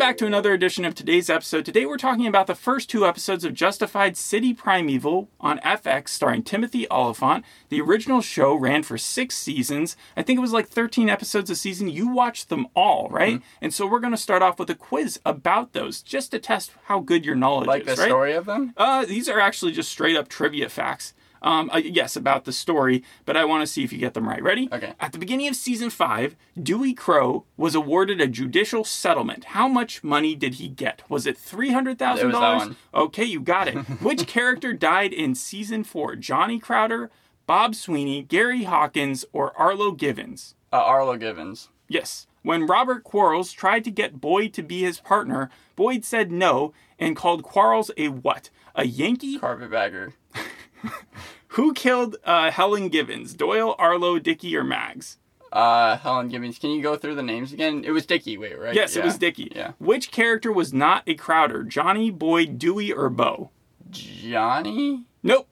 Welcome back to another edition of today's episode. Today we're talking about the first two episodes of Justified City Primeval on FX, starring Timothy Olyphant. The original show ran for six seasons. I think it was like 13 episodes a season. You watched them all, right? Mm-hmm. And so we're going to start off with a quiz about those, just to test how good your knowledge Like is, Like the right? story of them? Uh, these are actually just straight up trivia facts. Um, uh, yes, about the story, but I want to see if you get them right. Ready? Okay. At the beginning of season five, Dewey Crow was awarded a judicial settlement. How much money did he get? Was it three hundred thousand It was that dollars? Okay, you got it. Which character died in season four? Johnny Crowder, Bob Sweeney, Gary Hawkins, or Arlo Givens? Uh, Arlo Givens. Yes. When Robert Quarles tried to get Boyd to be his partner, Boyd said no and called Quarles a what? A Yankee? Carpetbagger. Who killed uh, Helen Givens? Doyle, Arlo, Dickie, or Mags? Uh, Helen Givens. Can you go through the names again? It was Dickie, wait, right? Yes, it was Dickie. Yeah. Which character was not a Crowder? Johnny, Boyd, Dewey, or Bo? Johnny? Nope.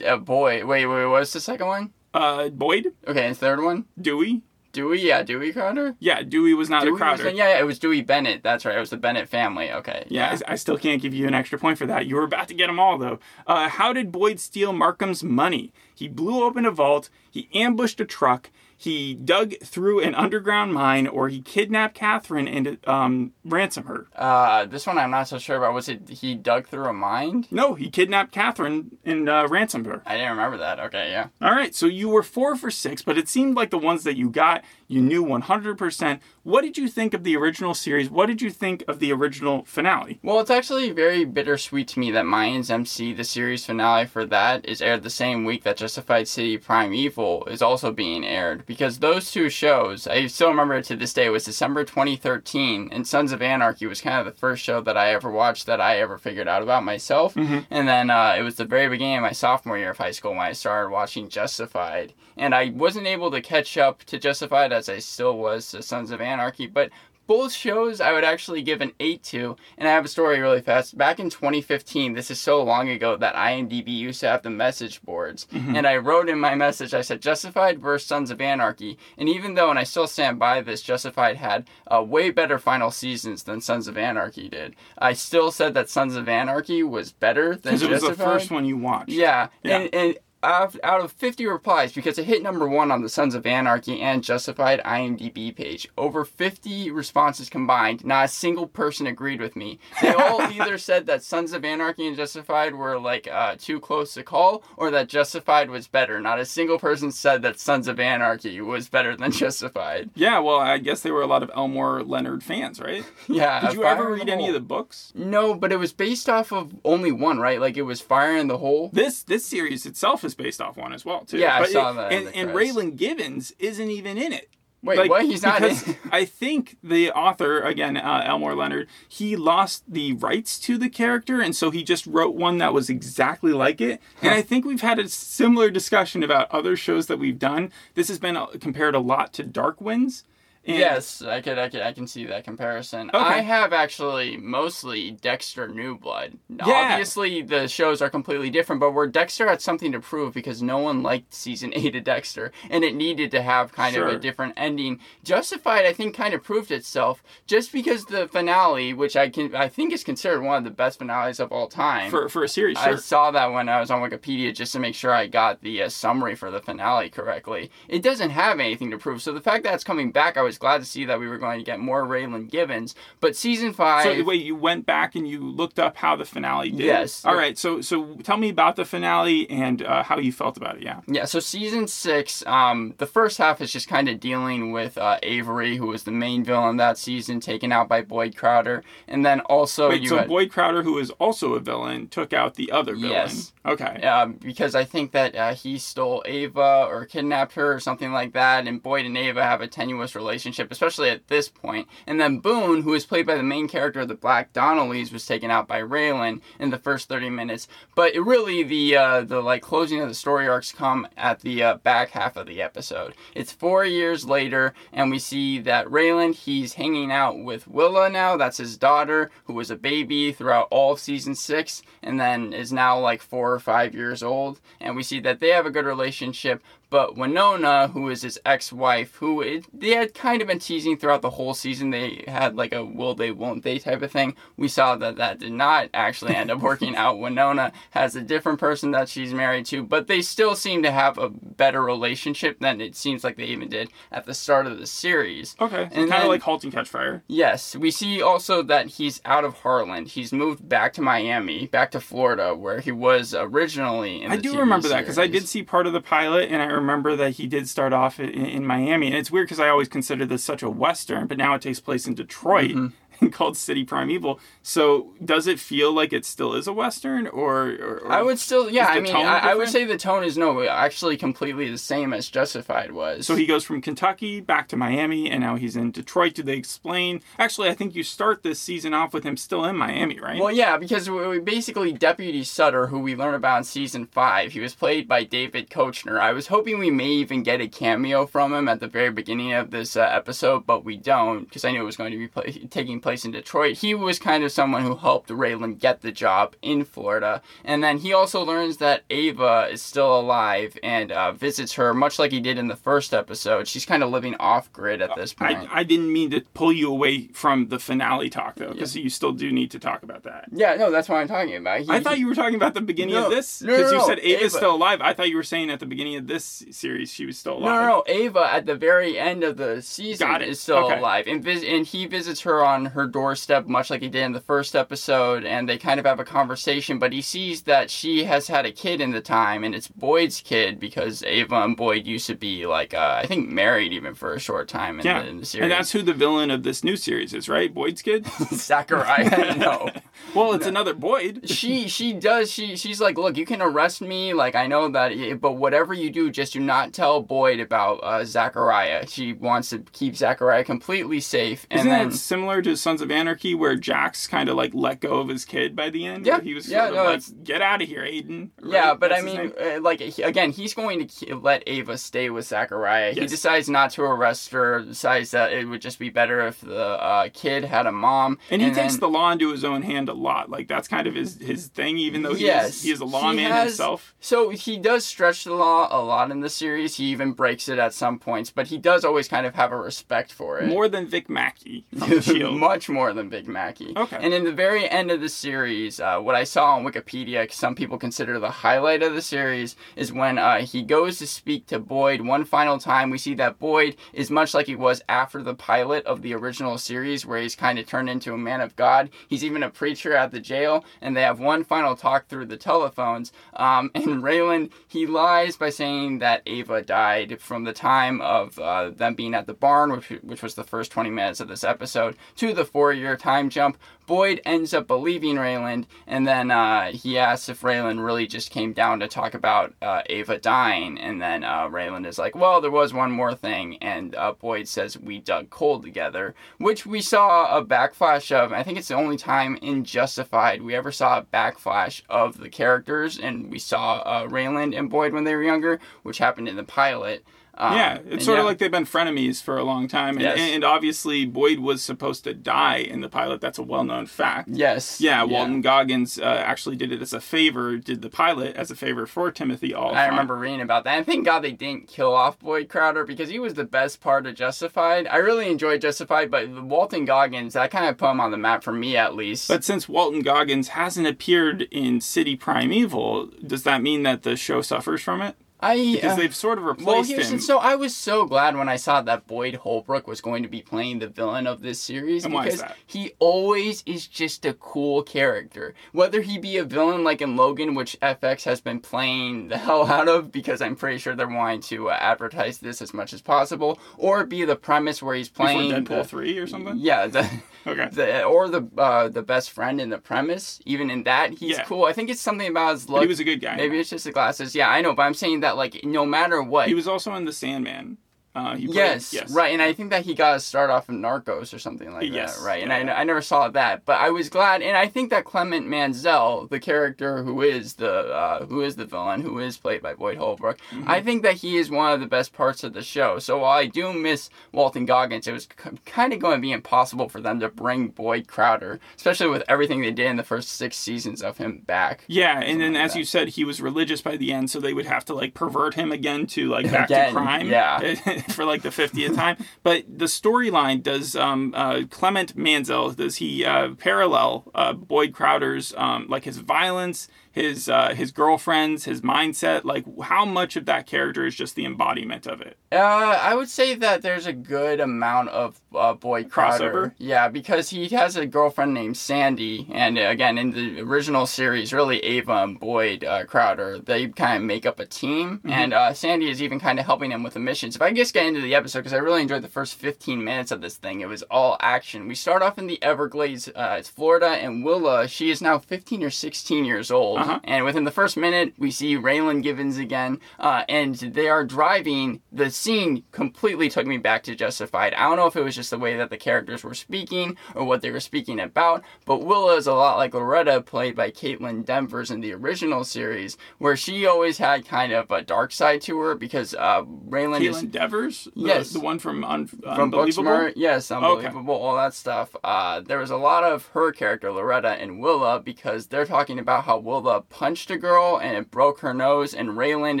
Uh, boy. Wait, wait, what's the second one? Uh, Boyd, Okay, and third one? Dewey. Dewey? Yeah, Dewey Crowder? Yeah, Dewey was not Dewey a Crowder. the- yeah, yeah, it was Dewey Bennett. That's right. It was the Bennett family. Okay. Yeah, I I still can't give you an extra point for that. You were about to get them all, though. Uh, how did Boyd steal Markham's money? He blew open a vault, he ambushed a truck, he dug through an underground mine, or he kidnapped Catherine and um, ransomed her. Uh, this one I'm not so sure about. Was it he dug through a mine? No, he kidnapped Catherine and uh, ransomed her. I didn't remember that. Okay, yeah. All right, so you were four for six, but it seemed like the ones that you got, you knew 100%. What did you think of the original series? What did you think of the original finale? Well, it's actually very bittersweet to me that Mayans MC, the series finale for that, is aired the same week that Justified City Primeval is also being aired. Because those two shows, I still remember it to this day, it was December 2013, and Sons of Anarchy was kind of the first show that I ever watched that I ever figured out about myself. And then uh, it was the very beginning of my sophomore year of high school when I started watching Justified. And I wasn't able to catch up to Justified as I still was to Sons of Anarchy, but both shows I would actually give an 8 to, and I have a story really fast. Back in 2015, this is so long ago that IMDb used to have the message boards, and I wrote in my message, I said, Justified versus Sons of Anarchy. And even though, and I still stand by this, Justified had uh, way better final seasons than Sons of Anarchy did. I still said that Sons of Anarchy was better than Justified. Because it was the first one you watched. Yeah, Yeah. and and out of, 50 replies, because it hit number one on the Sons of Anarchy and Justified IMDb page, over 50 responses combined, not a single person agreed with me. They all either said that Sons of Anarchy and Justified were like uh, too close to call, or that Justified was better. Not a single person said that Sons of Anarchy was better than Justified. Yeah, well, I guess they were a lot of Elmore Leonard fans, right? Yeah. Did you ever read any of the books? No, but it was based off of only one, right? Like it was Fire in the Hole. This this series itself is based off one as well, too. Yeah, I saw it- that And, and. Raylan Givens isn't even in it. Wait, what? He's not in- I think the author, again, uh, Elmore Leonard, he lost the rights to the character, and so he just wrote one that was exactly like it. And I think we've had a similar discussion about other shows that we've done. This has been uh, compared a lot to Dark Winds. And Yes, I could, I could, I can see that comparison. Okay. I have actually mostly Dexter New Blood. Yeah. Obviously, the shows are completely different, but where Dexter had something to prove because no one liked season eight of Dexter, and it needed to have kind of a different ending. Justified, I think, kind of proved itself just because the finale, which I can, I think is considered one of the best finales of all time. For, for a series, I sure. saw that when I was on Wikipedia just to make sure I got the uh, summary for the finale correctly. It doesn't have anything to prove, so the fact that it's coming back, I was glad to see that we were going to get more Raylan Givens. But season five, So wait, you went back and you looked up how the finale did. Yes. All right. So so tell me about the finale and uh, how you felt about it. Yeah. Yeah, so season six, um, the first half is just kind of dealing with uh, Avery, who was the main villain that season, taken out by Boyd Crowder, and then also Wait. So had, Boyd Crowder, who is also a villain, took out the other villain. Yes. Okay. um, because I think that uh, he stole Ava or kidnapped her or something like that, and Boyd and Ava have a tenuous relationship, especially at this point. And then Boone, who is played by the main character of the Black Donnellys, was taken out by Raylan in the first thirty minutes. But really, the uh, the like closing of the story arcs come at the uh, back half of the episode. It's four years later, and we see that Raylan he's hanging out with Willa now. That's his daughter, who was a baby throughout all of season six, and then is now like four or five years old. And we see that they have a good relationship. But Winona, who is his ex-wife, who it, they had kind of been teasing throughout the whole season, they had like a will they, won't they type of thing. We saw that that did not actually end up working out. Winona has a different person that she's married to, but they still seem to have a better relationship than it seems like they even did at the start of the series. Okay, so kind of like Halt and Catch Fire. Yes, we see also that he's out of Harlan. He's moved back to Miami, back to Florida, where he was originally in I do remember that because I did see part of the pilot, and I remember that he did start off in, in Miami. And it's weird because I always considered this such a western, but now it takes place in Detroit. Mm-hmm. Called City Primeval. So, does it feel like it still is a western, or, or, or I would still, yeah. I mean, I, I would say the tone is no, actually completely the same as Justified was. So he goes from Kentucky back to Miami, and now he's in Detroit. Do they explain? Actually, I think you start this season off with him still in Miami, right? Well, yeah, because we, basically Deputy Sutter, who we learn about in season five, he was played by David Koechner. I was hoping we may even get a cameo from him at the very beginning of this uh, episode, but we don't because I knew it was going to be pla taking place in Detroit. He was kind of someone who helped Raylan get the job in Florida, and then he also learns that Ava is still alive and uh, visits her, much like he did in the first episode. She's kind of living off grid at this point. I, I didn't mean to pull you away from the finale talk, though, because you still do need to talk about that. yeah, no, that's what I'm talking about. He- I thought you were talking about the beginning No, of this no, no, because you no, said Ava's Ava. still alive. I thought you were saying at the beginning of this series she was still alive. no, no. Ava at the very end of the season is still Okay. alive, and vis- and he visits her on her doorstep, much like he did in the first episode, and they kind of have a conversation. But he sees that she has had a kid in the time, and it's Boyd's kid because Ava and Boyd used to be like uh, I think married even for a short time in, Yeah, the, in the series. and that's who the villain of this new series is, right? Boyd's kid. Zachariah. no. well, it's another Boyd. she she does she she's like look you can arrest me like i know that but whatever you do just do not tell boyd about uh, zachariah she wants to keep zachariah completely safe and Isn't then that similar to Sons of Anarchy, where Jax kind of like let go of his kid by the end? Yeah, he was yeah, no, like, "Get out of here, Aiden." right? yeah, but That's I mean, uh, like he- again, he's going to let Ava stay with Zachariah. He decides not to arrest her. Decides that it would just be better if the uh, kid had a mom. and he takes then- the law into his own hand a lot. Like that's kind of his his thing, even though he Yes, is, he is a lawman has- himself. So he does stretch the law a lot in the series. He even breaks it at some points, but he does always kind of have a respect for it. More than Vic Mackey Shield. Much more than Vic Mackey. Okay. And in the very end of the series, uh, what I saw on Wikipedia, some people consider the highlight of the series, is when uh, he goes to speak to Boyd one final time. We see that Boyd is much like he was after the pilot of the original series, where he's kind of turned into a man of God. He's even a preacher at the jail, and they have one final talk through the telephones. Um, and Raylan, he lies by saying that Ava died from the time of uh, them being at the barn, which, which was the first 20 minutes of this episode, to the four year time jump. Boyd ends up believing Rayland, and then uh, he asks if Rayland really just came down to talk about uh, Ava dying. And then uh, Rayland is like, Well, there was one more thing. And uh, Boyd says, We dug coal together, which we saw a backflash of. I think it's the only time in Justified we ever saw a backflash of the characters, and we saw uh, Rayland and Boyd when they were younger, which happened in the pilot. Um, yeah, it's sort yeah. of like they've been frenemies for a long time, and, Yes. and obviously Boyd was supposed to die in the pilot. That's a well-known fact. Yes. Yeah, Walton Goggins uh, actually did it as a favor, did the pilot as a favor for Timothy Olyphant. I remember reading about that. And thank God they didn't kill off Boyd Crowder because he was the best part of Justified. I really enjoyed Justified, but Walton Goggins, that kind of put him on the map for me at least. But since Walton Goggins hasn't appeared in City Primeval, does that mean that the show suffers from it? I Because uh, they've sort of replaced well, him. so I was so glad when I saw that Boyd Holbrook was going to be playing the villain of this series And because he always is just a cool character. Whether he be a villain like in Logan, which FX has been playing the hell out of because I'm pretty sure they're wanting to uh, advertise this as much as possible, or be the premise where he's Before playing Deadpool the- 3 or something? Yeah, the, Okay. the or the uh, the best friend in the premise. Even in that, he's Yeah. cool. I think it's something about his look. But he was a good guy. Maybe it's just the glasses. Yeah, I know, but I'm saying that like no matter what, He was also in The Sandman. Uh, he played- Yes, right, and I think that he got a start off in Narcos or something like Yes, that, right? And yeah. I, I never saw that, but I was glad, and I think that Clement Mansell, the character who is the uh, who is the villain, who is played by Boyd Holbrook, Mm-hmm. I think that he is one of the best parts of the show. So while I do miss Walton Goggins, it was c- kind of going to be impossible for them to bring Boyd Crowder, especially with everything they did in the first six seasons of him back. Yeah, and then like as that. you said, he was religious by the end, so they would have to like pervert him again to like back Again, to crime. yeah. for like the fiftieth time. But the storyline does um, uh, Clement Mansell does he uh, parallel uh, Boyd Crowder's um, like his violence, his uh, his girlfriends, his mindset. Like how much of that character is just the embodiment of it? Uh, I would say that there's a good amount of uh, Boyd Crowder. Crossover? Yeah, because he has a girlfriend named Sandy, and uh, again in the original series, really Ava and Boyd uh, Crowder, they kind of make up a team, Mm-hmm. and uh, Sandy is even kind of helping him with the missions. If I just get into the episode, because I really enjoyed the first 15 minutes of this thing, it was all action. We start off in the Everglades, uh, it's Florida, and Willa, she is now 15 or 16 years old, Uh-huh. and within the first minute, we see Raylan Givens again, uh, and they are driving. The scene completely took me back to Justified. I don't know if it was just the way that the characters were speaking or what they were speaking about, but Willa is a lot like Loretta, played by Kaitlyn Devers in the original series, where she always had kind of a dark side to her because uh, Raylan is Kaitlyn Devers, the, Yes. the one from Un- from Unbelievable. Booksmart, yes, unbelievable, all that stuff. Uh, there was a lot of her character, Loretta and Willa, because they're talking about how Willa punched a girl and it broke her nose, and Rayland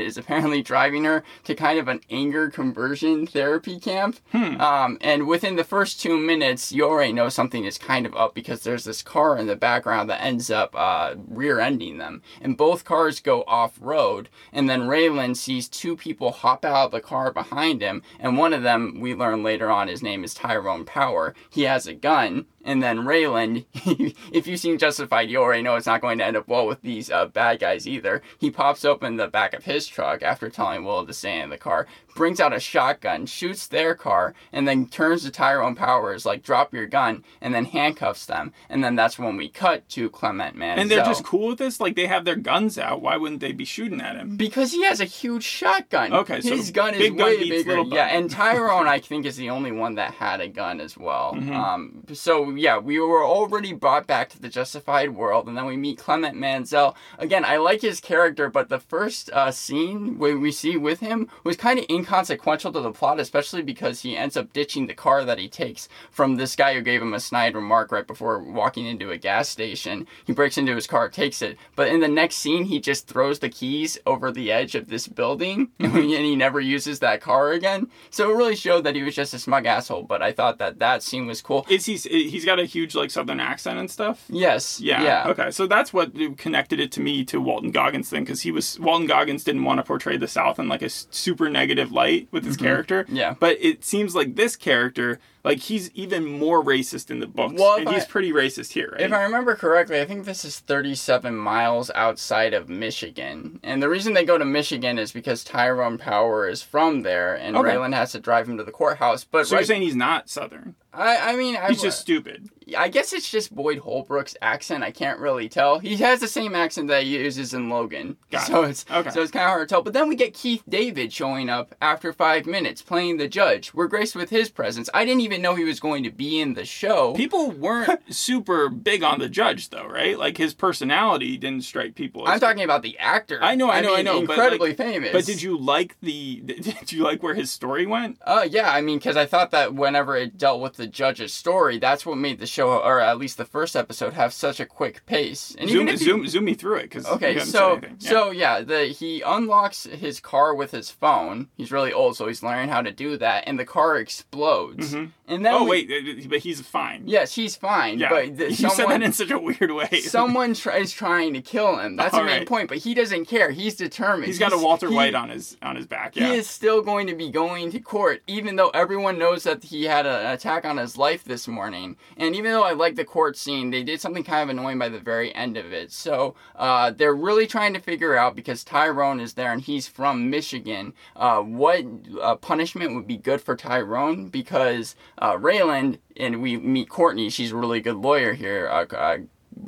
is apparently driving her to kind of an anger conversion therapy camp. Um, and within the first two minutes, you already know something is kind of up because there's this car in the background that ends up uh, rear-ending them, and both cars go off-road. And then Raylan sees two people hop out of the car behind him, and one of them we learn later on his name is Tyrone Power. He has a gun, and then Raylan, if you've seen Justified, you already know it's not going to end up well with these uh, bad guys either. He pops open the back of his truck after telling Will to stay in the car, brings out a shotgun, shoots their car, and then turns to Tyrone Powers like, "Drop your gun," and then handcuffs them. And then that's when we cut to Clement Man. And they're just cool with this. Like they have their guns out. Why wouldn't they be shooting at him? Because he has a huge shotgun. Okay, so his gun is big gun way bigger. little gun. Yeah, and Tyrone, I think, is the only one that had a gun as well. Mm-hmm. Um, so yeah, we were already brought back to the Justified world, and then we meet Clement Mansell. Again, I like his character, but the first uh, scene where we see with him was kind of inconsequential to the plot, especially because he ends up ditching the car that he takes from this guy who gave him a snide remark right before walking into a gas station. He breaks into his car, takes it, but in the next scene, he just throws the keys over the edge of this building, and he never uses that car again. So it really showed that he was just a smug asshole. But I thought that that scene was cool. Is he? He's got a huge like southern accent and stuff. Yes. Yeah. Yeah. Okay. So that's what connected it to me to Walton Goggins thing because he was Walton Goggins didn't want to portray the South in like a super negative light with his character. Mm-hmm. Yeah. But it seems like this character, like he's even more racist in the books, Well, and he's I- pretty racist here, right? If I remember correctly, I think this is 37 miles outside of Michigan. And the reason they go to Michigan is because Tyrone Power is from there, and Okay. Raylan has to drive him to the courthouse. But so right, you're saying he's not Southern? I, I mean, I, He's just stupid. I guess it's just Boyd Holbrook's accent. I can't really tell. He has the same accent that he uses in Logan, Got so it. it's Okay. so it's kind of hard to tell. But then we get Keith David showing up after five minutes playing the judge. We're graced with his presence. I didn't even know he was going to be in the show. People weren't super big on the judge, though, right? Like his personality didn't strike people. As I'm talking about the actor. I know, I know, I mean, know, but, Incredibly like- famous. But did you like the? Did you like where his story went? Uh, yeah, I mean, because I thought that whenever it dealt with the judge's story, that's what made the show, or at least the first episode, have such a quick pace. And Zoom, you- zoom, zoom me through it, because Okay, so so yeah, the he unlocks his car with his phone. He's really old, so he's learning how to do that, and the car explodes. Mm-hmm. And then oh we- wait, but he's fine. yes, he's fine. Yeah, but the, you said that in such a weird way. someone tries trying to kill him. That's the main right. point. But he doesn't care. He's determined. he's got a Walter he- White on his on his back. Yeah. He is still going to be going to court, even though everyone knows that he had a- an attack on his life this morning. And even though I like the court scene, they did something kind of annoying by the very end of it. So uh, they're really trying to figure out because Tyrone is there and he's from Michigan, uh, what uh, punishment would be good for Tyrone because uh, Rayland and we meet Courtney. She's a really good lawyer here.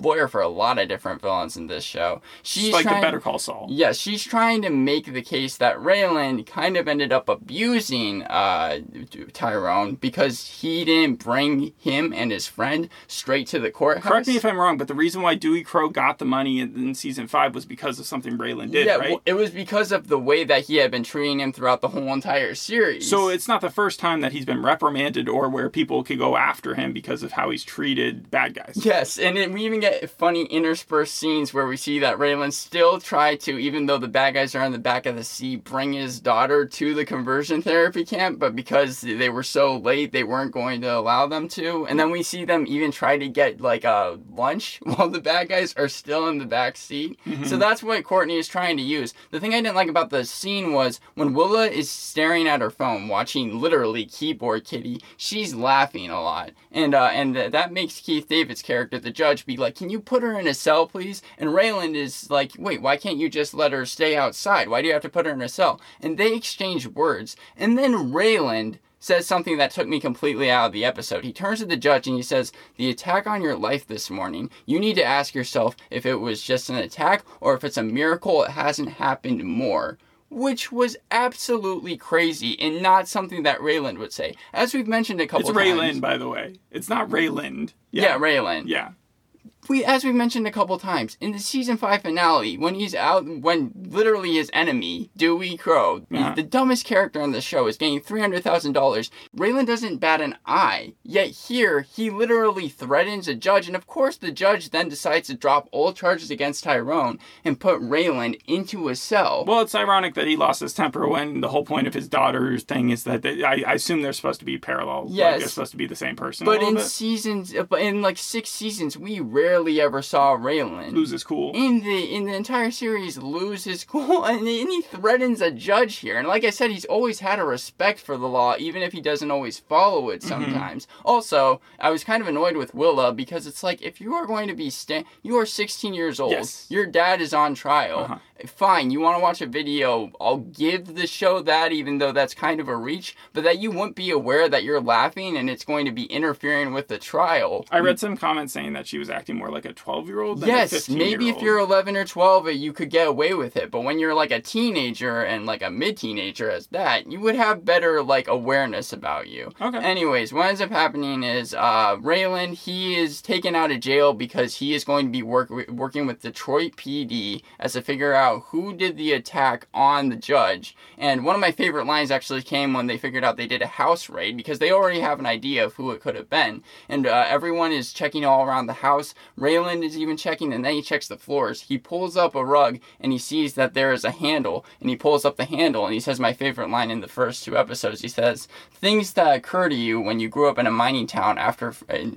Lawyer for a lot of different villains in this show. She's It's like trying, the Better Call Saul. yeah, she's trying to make the case that Raylan kind of ended up abusing uh, Tyrone because he didn't bring him and his friend straight to the courthouse. Correct me if I'm wrong, but the reason why Dewey Crow got the money in, in season five was because of something Raylan did, yeah, right? well, it was because of the way that he had been treating him throughout the whole entire series. so it's not the first time that he's been reprimanded or where people could go after him because of how he's treated bad guys. Yes, and then we even get funny interspersed scenes where we see that Raylan still try to, even though the bad guys are in the back of the seat, bring his daughter to the conversion therapy camp, but because they were so late, they weren't going to allow them to. And then we see them even try to get like a lunch while the bad guys are still in the back seat. So that's what Courtney is trying to use. The thing I didn't like about the scene was when Willa is staring at her phone, watching literally Keyboard Kitty, she's laughing a lot, and uh, and th- that makes Keith David's character, the judge, be like, "Can you put her in a cell, please?" And Rayland is like, "Wait, why can't you just let her stay outside? Why do you have to put her in a cell?" And they exchange words, and then Rayland says something that took me completely out of the episode. He turns to the judge and he says, The attack on your life this morning, you need to ask yourself if it was just an attack or if it's a miracle it hasn't happened more. Which was absolutely crazy and not something that Rayland would say. As we've mentioned a couple It's times. Raylan, by the way. It's not Rayland. Yeah, Rayland. Yeah. We as we mentioned a couple times in the season five finale when he's out when literally his enemy Dewey Crow the- Uh-huh. the, dumbest character on the show is getting three hundred thousand dollars Raylan doesn't bat an eye yet here he literally threatens a judge and of course the judge then decides to drop all charges against Tyrone and put Raylan into a cell Well, it's ironic that he lost his temper when the whole point of his daughter's thing is that they, I, I assume they're supposed to be parallel. Like, Yes. they're supposed to be the same person. but in bit. seasons but in like six seasons we rarely ever saw Raylan loses cool. in the in the entire series lose his cool and, he- and he threatens a judge here and like i said he's always had a respect for the law even if he doesn't always follow it sometimes also i was kind of annoyed with willa because it's like if you are going to be sta- you are 16 years old Yes. your dad is on trial Uh-huh. Fine you want to watch a video i'll give the show that even though that's kind of a reach but that you wouldn't be aware that you're laughing and it's going to be interfering with the trial I read some comments saying that she was acting more like a 12 year old than a Yes, maybe if you're 11 or 12, uh, you could get away with it. But when you're like a teenager and like a mid teenager as that, you would have better like awareness about you. Okay. Anyways, what ends up happening is uh, Raylan, he is taken out of jail because he is going to be work- working with Detroit PD as to figure out who did the attack on the judge. And one of my favorite lines actually came when they figured out they did a house raid because they already have an idea of who it could have been. And uh, everyone is checking all around the house. Raylan is even checking, and then he checks the floors. He pulls up a rug and he sees that there is a handle, and he pulls up the handle and he says my favorite line in the first two episodes. He says, "Things that occur to you when you grew up in a mining town after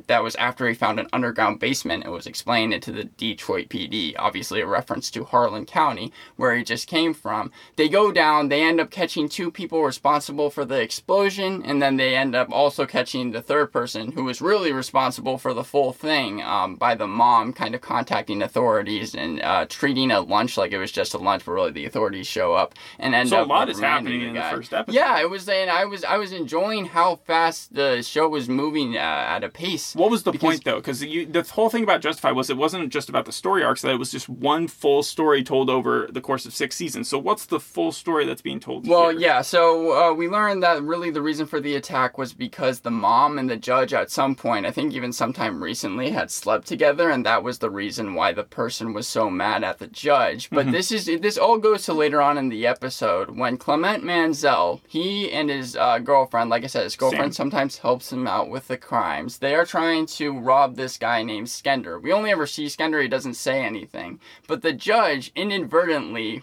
that was after he found an underground basement. It was explained into the Detroit PD, obviously a reference to Harlan County, where he just came from. They go down. They end up catching two people responsible for the explosion, and then they end up also catching the third person who was really responsible for the full thing um, by the mom kind of contacting authorities and uh, treating a lunch like it was just a lunch, but really the authorities show up and end So a lot is happening in the first episode. Yeah, it was, and I was I was enjoying how fast the show was moving uh, at a pace. What was the Because- point though? Because the whole thing about Justify was it wasn't just about the story arcs; that it was just one full story told over the course of six seasons. So what's the full story that's being told? Well, here? yeah. So uh, we learned that really the reason for the attack was because the mom and the judge, at some point, I think even sometime recently, had slept together, and that was the reason why the person was so mad at the judge. But this is this all goes to later on in the episode when Clement Mansell, he and his uh, girlfriend, like I said, his girlfriend Sam. sometimes helps him out with the crimes. They are trying to rob this guy named Skender. We only ever see Skender; he doesn't say anything. But the judge, inadvertently,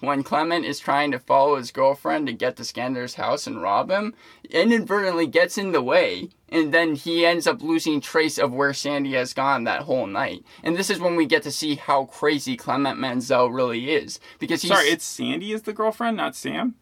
when Clement is trying to follow his girlfriend to get to Skender's house and rob him, inadvertently gets in the way. And then he ends up losing trace of where Sandy has gone that whole night. And this is when we get to see how crazy Clement Mansell really is. Because he's. Sorry, it's Sandy is the girlfriend, not Sam.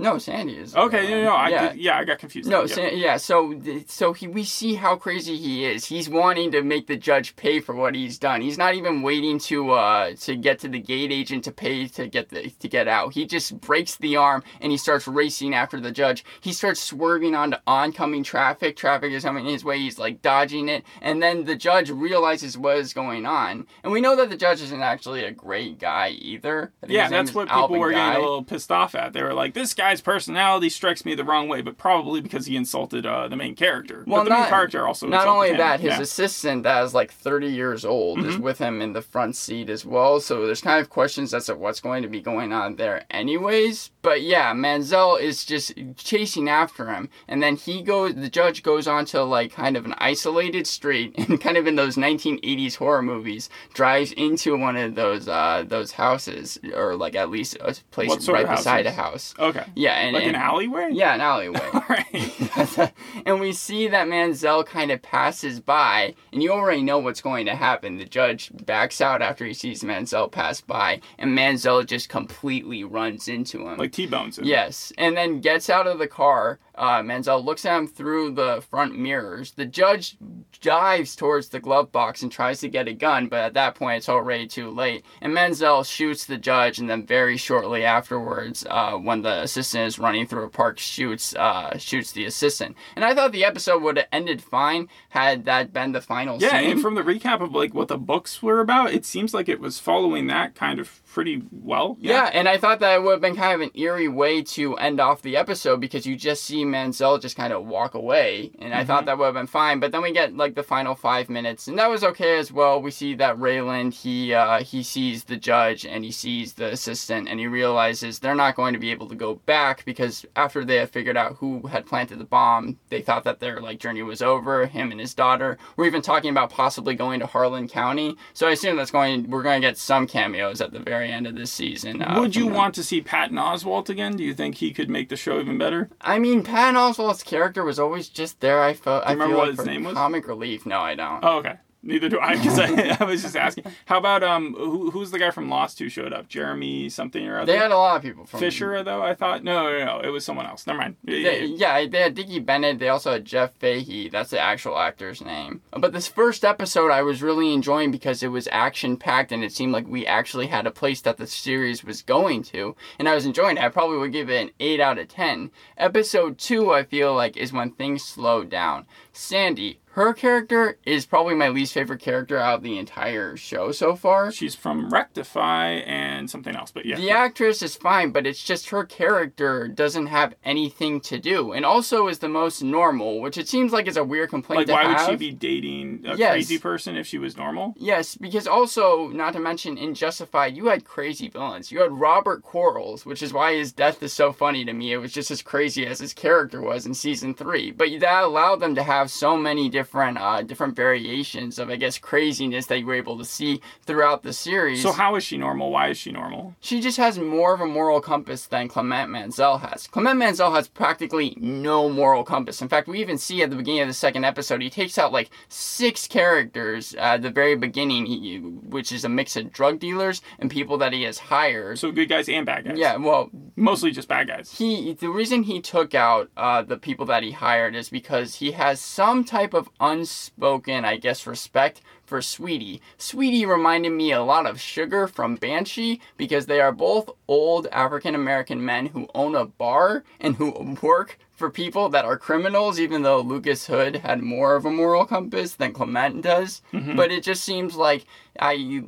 No, Sandy is. Okay, no, no, I yeah. did, yeah, I got confused. No, Yeah. San- yeah. So, so he, we see how crazy he is. He's wanting to make the judge pay for what he's done. He's not even waiting to uh to get to the gate agent to pay to get the to get out. He just breaks the arm and he starts racing after the judge. He starts swerving onto oncoming traffic. Traffic is coming his way. He's like dodging it, and then the judge realizes what is going on. And we know that the judge isn't actually a great guy either. Yeah, that's what people Alvin were Guy. getting a little pissed off at. They were like, "This guy's personality strikes me the wrong way," but probably because he insulted uh, the main character. Well, but the not, main character also Not only him. that, his Yeah. Mm-hmm. assistant that is like 30 years old is with him in the front seat as well. So there's kind of questions as to what's going to be going on there, anyways. But yeah, Mansell is just chasing after him, and then he goes. The judge goes onto like kind of an isolated street, and kind of in those 1980s horror movies, drives into one of those uh those houses, or like at least a place right beside a house. okay, Yeah, and like and, an alleyway. Yeah, an alleyway. All right. and we see that Mansell kind of passes by, and you already know what's going to happen. The judge backs out after he sees Mansell pass by, and Mansell just completely runs into him. like T-bones. him. Yes, and then gets out of the car. Uh, Mansell looks at him through the front mirrors. The judge dives towards the glove box and tries to get a gun, but at that point it's already too late. And Mansell shoots the judge, and then very shortly afterwards, uh, when the assistant is running through a park, shoots uh, shoots the assistant. And I thought the episode would have ended fine had that been the final Yeah, scene. and from the recap of like what the books were about, it seems like it was following that kind of pretty well. Yeah, and I thought that it would have been kind of an eerie way to end off the episode because you just see Mansell just kind of walk away, and I thought that would have been fine. But then we get like the final five minutes, and that was okay as well. We see that Rayland he uh, he sees the judge and he sees the assistant, and he realizes they're not going to be able to go back because after they had figured out who had planted the bomb, they thought that their like journey was over. Him and his daughter. We're even talking about possibly going to Harlan County, so I assume that's going. We're going to get some cameos at the very end of this season. uh, Would you them. want to see Patton Oswalt again? Do you think he could make the show even better? I mean, Patton Oswalt's character was always just there. I felt. I remember feel what like his name was? Comic relief. No, I don't. Oh, okay. Neither do I, because I, I was just asking. How about um, who, who's the guy from Lost who showed up? Jeremy something or other. they had a lot of people from Fisher though. I thought no, no, no, it was someone else. Never mind. They, yeah. they had Dickie Bennett. They also had Jeff Fahey. That's the actual actor's name. But this first episode I was really enjoying because it was action packed and it seemed like we actually had a place that the series was going to. And I was enjoying it. I probably would give it an 8 out of 10. Episode 2, I feel like, is when things slow down. Sandy, her character is probably my least favorite character out of the entire show so far. She's from Rectify and something else, but yeah. The actress is fine, but it's just her character doesn't have anything to do, and also is the most normal, which it seems like is a weird complaint like, why have. would she be dating a Yes. crazy person if she was normal? Yes, because also, not to mention, in Justified, you had crazy villains. You had Robert Quarles, which is why his death is so funny to me. It was just as crazy as his character was in season three. But that allowed them to have so many different, uh, different variations of, I guess, craziness that you were able to see throughout the series. So how is she normal? Why is she normal? She just has more of a moral compass than Clement Mansell has. Clement Mansell has practically no moral compass. In fact, we even see at the beginning of the second episode, he takes out like six characters at the very beginning, he, which is a mix of drug dealers and people that he has hired. So good guys and bad guys. yeah, well, Mostly just bad guys. he the reason he took out uh, the people that he hired is because he has some type of unspoken, I guess, respect for Sweetie. Sweetie reminded me a lot of Sugar from Banshee because they are both old African American men who own a bar and who work for people that are criminals, even though Lucas Hood had more of a moral compass than Clement does. Mm-hmm. But it just seems like I,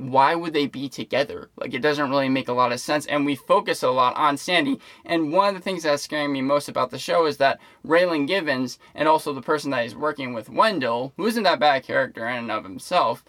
why would they be together? Like it doesn't really make a lot of sense. And we focus a lot on Sandy. And one of the things that's scaring me most about the show is that Raylan Givens and also the person that he's working with, Wendell, who isn't that bad a character in and of himself.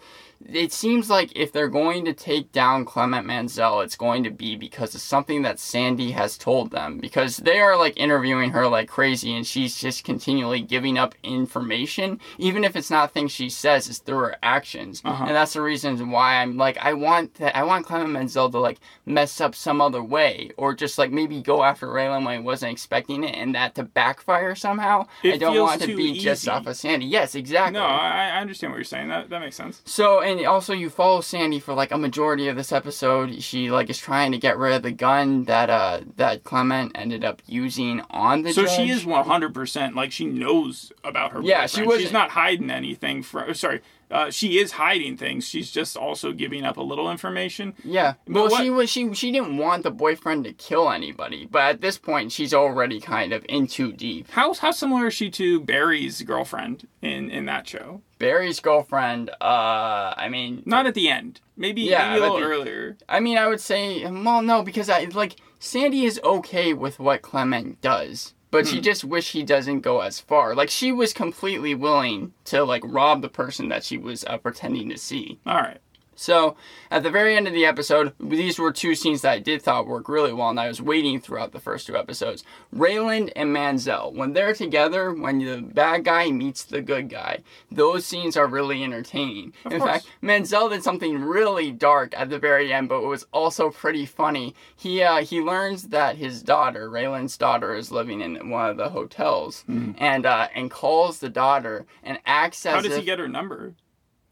It seems like if they're going to take down Clement Mansell, it's going to be because of something that Sandy has told them. Because they are like interviewing her like crazy, and she's just continually giving up information, even if it's not things she says, it's through her actions. Uh-huh. And that's the reason why I'm like, I want that. I want Clement Mansell to like mess up some other way, or just like maybe go after Raylan when he wasn't expecting it, and that to backfire somehow. It I don't want to be just off of Sandy. Yes, exactly. No, I, I understand what you're saying. That that makes sense. So, and also you follow Sandy for like a majority of this episode. She like is trying to get rid of the gun that uh that Clement ended up using on the So judge. she is one hundred percent like she knows about her. Yeah, she was- She's not hiding anything from. Sorry, uh, she is hiding things. She's just also giving up a little information. Yeah. But Well, what- she was she she didn't want the boyfriend to kill anybody, but at this point she's already kind of in too deep. How how similar is she to Barry's girlfriend in in that show? Barry's girlfriend, uh I mean Not at the end. Maybe, Yeah, maybe a little the- earlier. I mean I would say well no because I like Sandy is okay with what Clement does. But Hmm. she just wish he doesn't go as far. Like she was completely willing to like rob the person that she was uh, pretending to see. All right. So, at the very end of the episode, these were two scenes that I did thought worked really well, and I was waiting throughout the first two episodes. Rayland and Mansell, when they're together, when the bad guy meets the good guy, those scenes are really entertaining. Of In course. fact, Mansell did something really dark at the very end, but it was also pretty funny. He uh, he learns that his daughter, Rayland's daughter, is living in one of the hotels, and uh, and calls the daughter and acts as. How does if he get her number?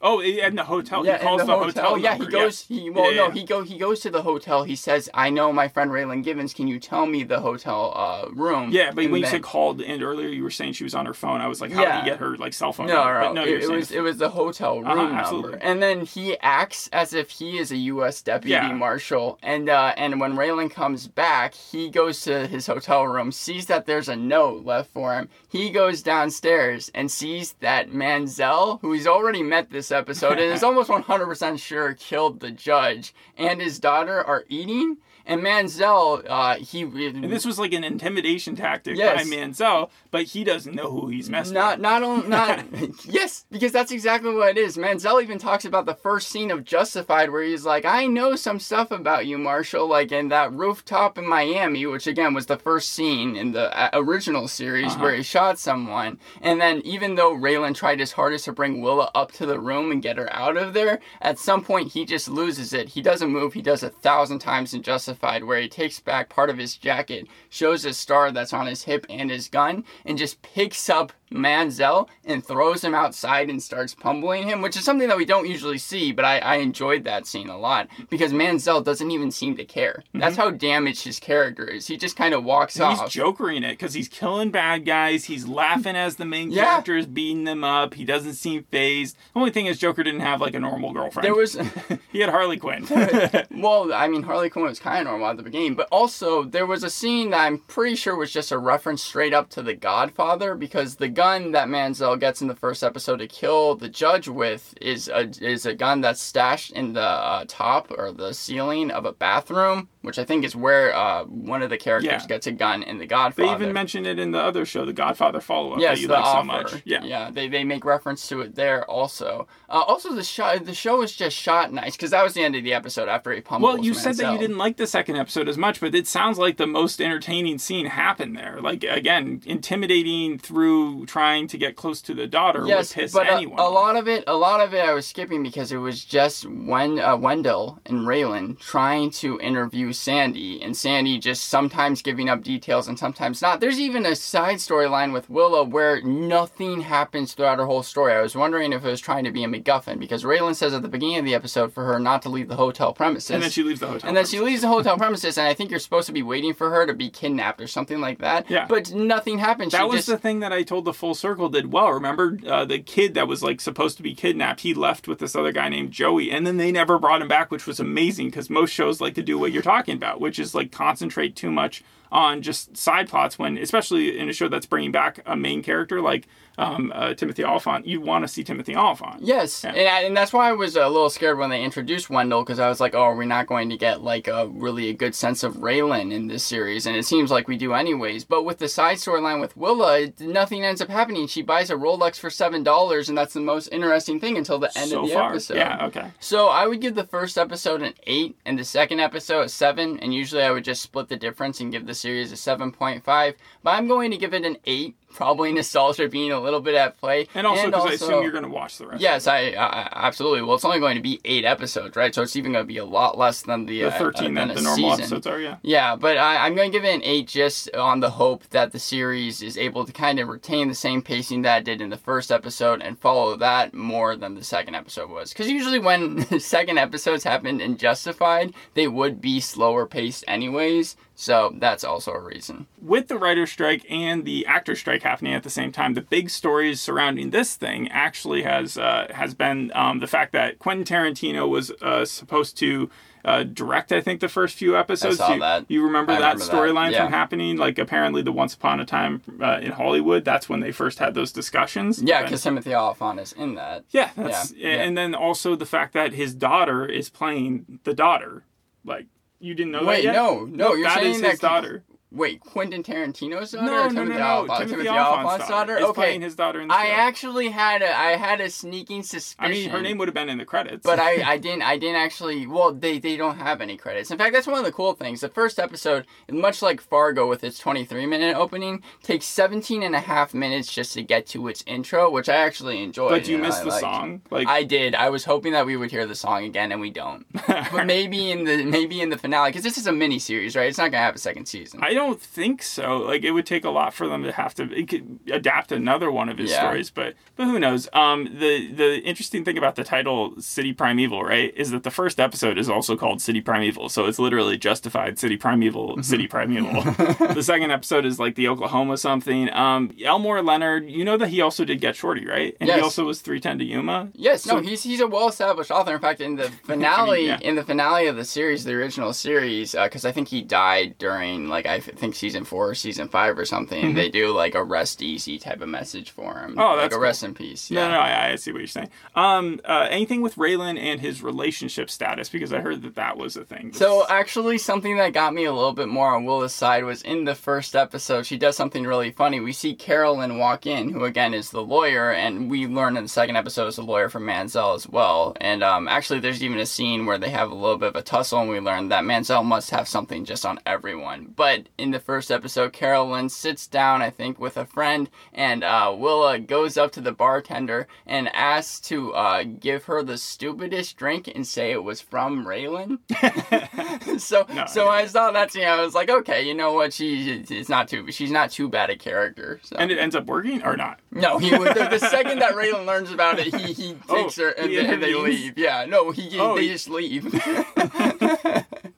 Oh, in the hotel. yeah, he calls in the, hotel. Yeah, he goes. He well, Yeah, no, he go. He goes to the hotel. He says, "I know my friend Raylan Givens. Can you tell me the hotel uh, room?" Yeah, but And when you said called and earlier, you were saying she was on her phone. I was like, how Yeah. did he get her like cell phone? No, number? no, But no, it, it was it was the hotel room Uh-huh, number, and then he acts as if he is a U.S. deputy Yeah. marshal, and uh, and when Raylan comes back, he goes to his hotel room, sees that there's a note left for him. He goes downstairs and sees that Mansell, who he's already met this episode, and is almost 100% sure killed the judge, and his daughter are eating. And Mansell, uh, he And this was like an intimidation tactic Yes. by Mansell, but he doesn't know who he's messing Not with. not only not yes, because that's exactly what it is. Mansell even talks about the first scene of Justified where he's like, I know some stuff about you, Marshall, like in that rooftop in Miami, which again was the first scene in the uh, original series Uh-huh. where he shot someone. And then even though Raylan tried his hardest to bring Willa up to the room and get her out of there, at some point he just loses it. He doesn't move. He does a thousand times in Justified where he takes back part of his jacket, shows a star that's on his hip and his gun, and just picks up Mansell and throws him outside and starts pummeling him, which is something that we don't usually see, but I, I enjoyed that scene a lot because Mansell doesn't even seem to care. That's how damaged his character is. He just kind of walks Mm-hmm. He's jokering it because he's killing bad guys. He's laughing as the main Yeah. character is beating them up. He doesn't seem phased. The only thing is, Joker didn't have like a normal girlfriend. there was he had Harley Quinn. Well, I mean, Harley Quinn was kind of normal at the beginning, but also there was a scene that I'm pretty sure was just a reference straight up to The Godfather because the gun that Mansell gets in the first episode to kill the judge with is a is a gun that's stashed in the uh, top or the ceiling of a bathroom, which I think is where uh, one of the characters Yeah. gets a gun in The Godfather. they even mention it in the other show, the Godfather follow up Yes, that you the like so offer. much. Yeah. yeah. They, they make reference to it there also. Uh, also, the show the show was just shot nice because that was the end of the episode after he pummels. Well, you said that you didn't like the second episode as much, but it sounds like the most entertaining scene happened there. Like again, intimidating through trying to get close to the daughter yes, would piss but a, anyone. a off. lot of it, a lot of it, I was skipping because it was just when uh, Wendell and Raylan trying to interview Sandy, and Sandy just sometimes giving up details and sometimes not. There's even a side storyline with Willow where nothing happens throughout her whole story. I was wondering if it was trying to be a MacGuffin because Raylan says at the beginning of the episode for her not to leave the hotel premises. and then she leaves the hotel. And then she leaves the hotel premises, and I think you're supposed to be waiting for her to be kidnapped or something like that. Yeah. But nothing happened. That she was just, the thing that I told the full circle did well. Remember uh, the kid that was like supposed to be kidnapped? He left with this other guy named Joey, and then they never brought him back, which was amazing because most shows like to do what you're talking about, which is like concentrate too much on just side plots when, especially in a show that's bringing back a main character like um, uh, Timothy Olyphant, you want to see Timothy Olyphant. Yes, Yeah. and, I, and that's why I was a little scared when they introduced Wendell because I was like, oh, are we not going to get like a really a good sense of Raylan in this series? And it seems like we do anyways. But with the side storyline with Willa, it- nothing ends up happening. She buys a Rolex for seven dollars, and that's the most interesting thing until the end so of the far, episode. yeah, okay. So I would give the first episode an eight and the second episode a seven, and usually I would just split the difference and give the series a seven point five. But I'm going to give it an eight probably nostalgia being a little bit at play. And also because I assume you're going to watch the rest. Yes, I, I absolutely. Well, it's only going to be eight episodes, right? So it's even going to be a lot less than the, the 13 uh, that the normal season. episodes are. Yeah. Yeah, but I, I'm going to give it an eight just on the hope that the series is able to kind of retain the same pacing that it did in the first episode and follow that more than the second episode was. Because usually when second episodes happened in Justified, they would be slower paced anyways. So that's also a reason. With the writer's strike and the actor strike happening at the same time, the big stories surrounding this thing actually has uh, has been um, the fact that Quentin Tarantino was uh, supposed to uh, direct, I think, the first few episodes. I saw you, that. you remember I that storyline yeah. from happening? Like apparently, the Once Upon a Time uh, in Hollywood. That's when they first had those discussions. Yeah, because Timothy Olyphant is in that. yeah, that's Yeah, yeah. and then also the fact that his daughter is playing the daughter. Like you didn't know Wait, that yet? no, no, you're that saying is that his daughter. Wait, Quentin Tarantino's daughter No, or no, no, no. Olyphant? Uh, Timothy, Olyphant's daughter. daughter? Okay. playing his daughter in the I show. actually had a I had a sneaking suspicion. I mean, her name would have been in the credits. but I, I didn't I didn't actually well they, they don't have any credits. In fact, that's one of the cool things. The first episode, much like Fargo with its 23 minute opening, takes 17 and a half minutes just to get to its intro, which I actually enjoyed. But you missed I the liked. song. Like I did. I was hoping that we would hear the song again, and we don't. but maybe in the maybe in the finale, because this is a mini series, right? It's not gonna have a second season. I don't think so. Like it would take a lot for them to have to it could adapt another one of his Yeah. stories, but but who knows? Um, the the interesting thing about the title City Primeval, right, is that the first episode is also called City Primeval, so it's literally justified City Primeval, City Primeval. the second episode is like the Oklahoma something. Um, Elmore Leonard, you know that he also did Get Shorty, right? And he also was three ten to Yuma. Yes, no, he's he's a well-established author. In fact, in the finale, yeah. in the finale of the series, the original series, because I think he died during like I think season four or season five or something. They do like a rest easy type of message for him. Mm-hmm. Oh, like that's a cool. rest in peace. No, Yeah. no, I, I see what you're saying. Um, uh, anything with Raylan and his relationship status because I heard that that was a thing. So actually, something that got me a little bit more on Willa's side was in the first episode. She does something really funny. We see Carolyn walk in, who again is the lawyer, and we learn in the second episode is the lawyer from Mansell as well. And um, actually, there's even a scene where they have a little bit of a tussle, and we learn that Mansell must have something just on everyone. But in the first episode, Carolyn sits down, I think, with a friend, and uh, Willa goes up to the bartender and asks to uh, give her the stupidest drink and say it was from Raylan. so No, so I I saw that scene. I was like, okay, you know what? She it's not too she's not too bad a character. So. and it ends up working or not? no, he the, the second that Raylan learns about it, he, he Oh, takes her and, he they, they leave. Yeah, no, he Oh, they he- just leave.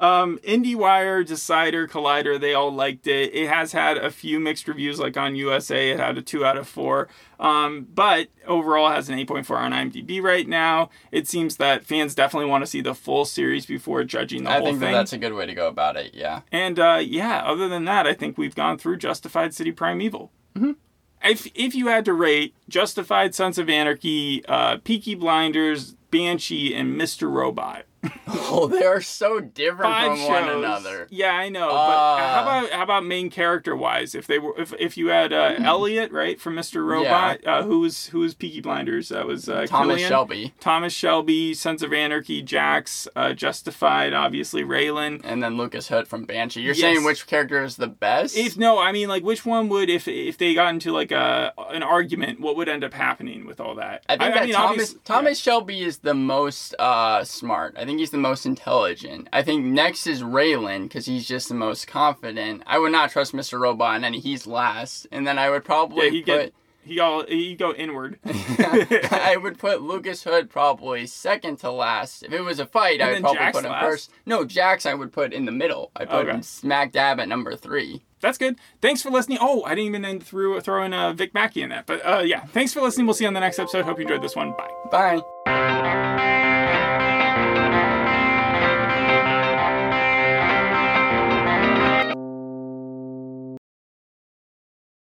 Um, IndieWire, Decider, Collider, they all liked it. It has had a few mixed reviews, like on USA, it had a two out of four. Um, but overall, it has an 8.4 on IMDb right now. It seems that fans definitely want to see the full series before judging the I whole think that thing. that's a good way to go about it. Yeah. And uh, yeah, other than that, I think we've gone through Justified City Primeval. Mm-hmm. If if you had to rate Justified, Sons of Anarchy, uh, Peaky Blinders, Banshee, and Mr. Robot, Oh, they are so different five from shows. one another. Yeah, I know. but Uh. how about how about main character wise? If they were if if you had uh, Hmm. Elliot right from Mr. Robot, uh, who was who was Peaky Blinders? That was uh, Thomas Killian. Shelby, Thomas Shelby, Sons of Anarchy, Jax, uh, Justified, obviously Raylan. and then Lucas Hood from Banshee. You're Yes. saying which character is the best? If no, I mean like which one would if if they got into like a an argument, what would end up happening with all that? I think that mean, Thomas Thomas Shelby is the most uh, smart. I think he's the most intelligent. I think next is Raylan because he's just the most confident. I would not trust Mr. Robot, and then he's last. And then I would probably Yeah, he put get he all he go inward. I would put Lucas Hood probably second to last. If it was a fight, And I would probably Jax put him last? first. No, Jax I would put in the middle. I put Okay. him smack dab at number three. That's good. Thanks for listening. Oh, I didn't even end through throw in uh, Vic Mackey in that, but uh, yeah. Thanks for listening. We'll see you on the next episode. Hope you enjoyed this one. Bye. Bye.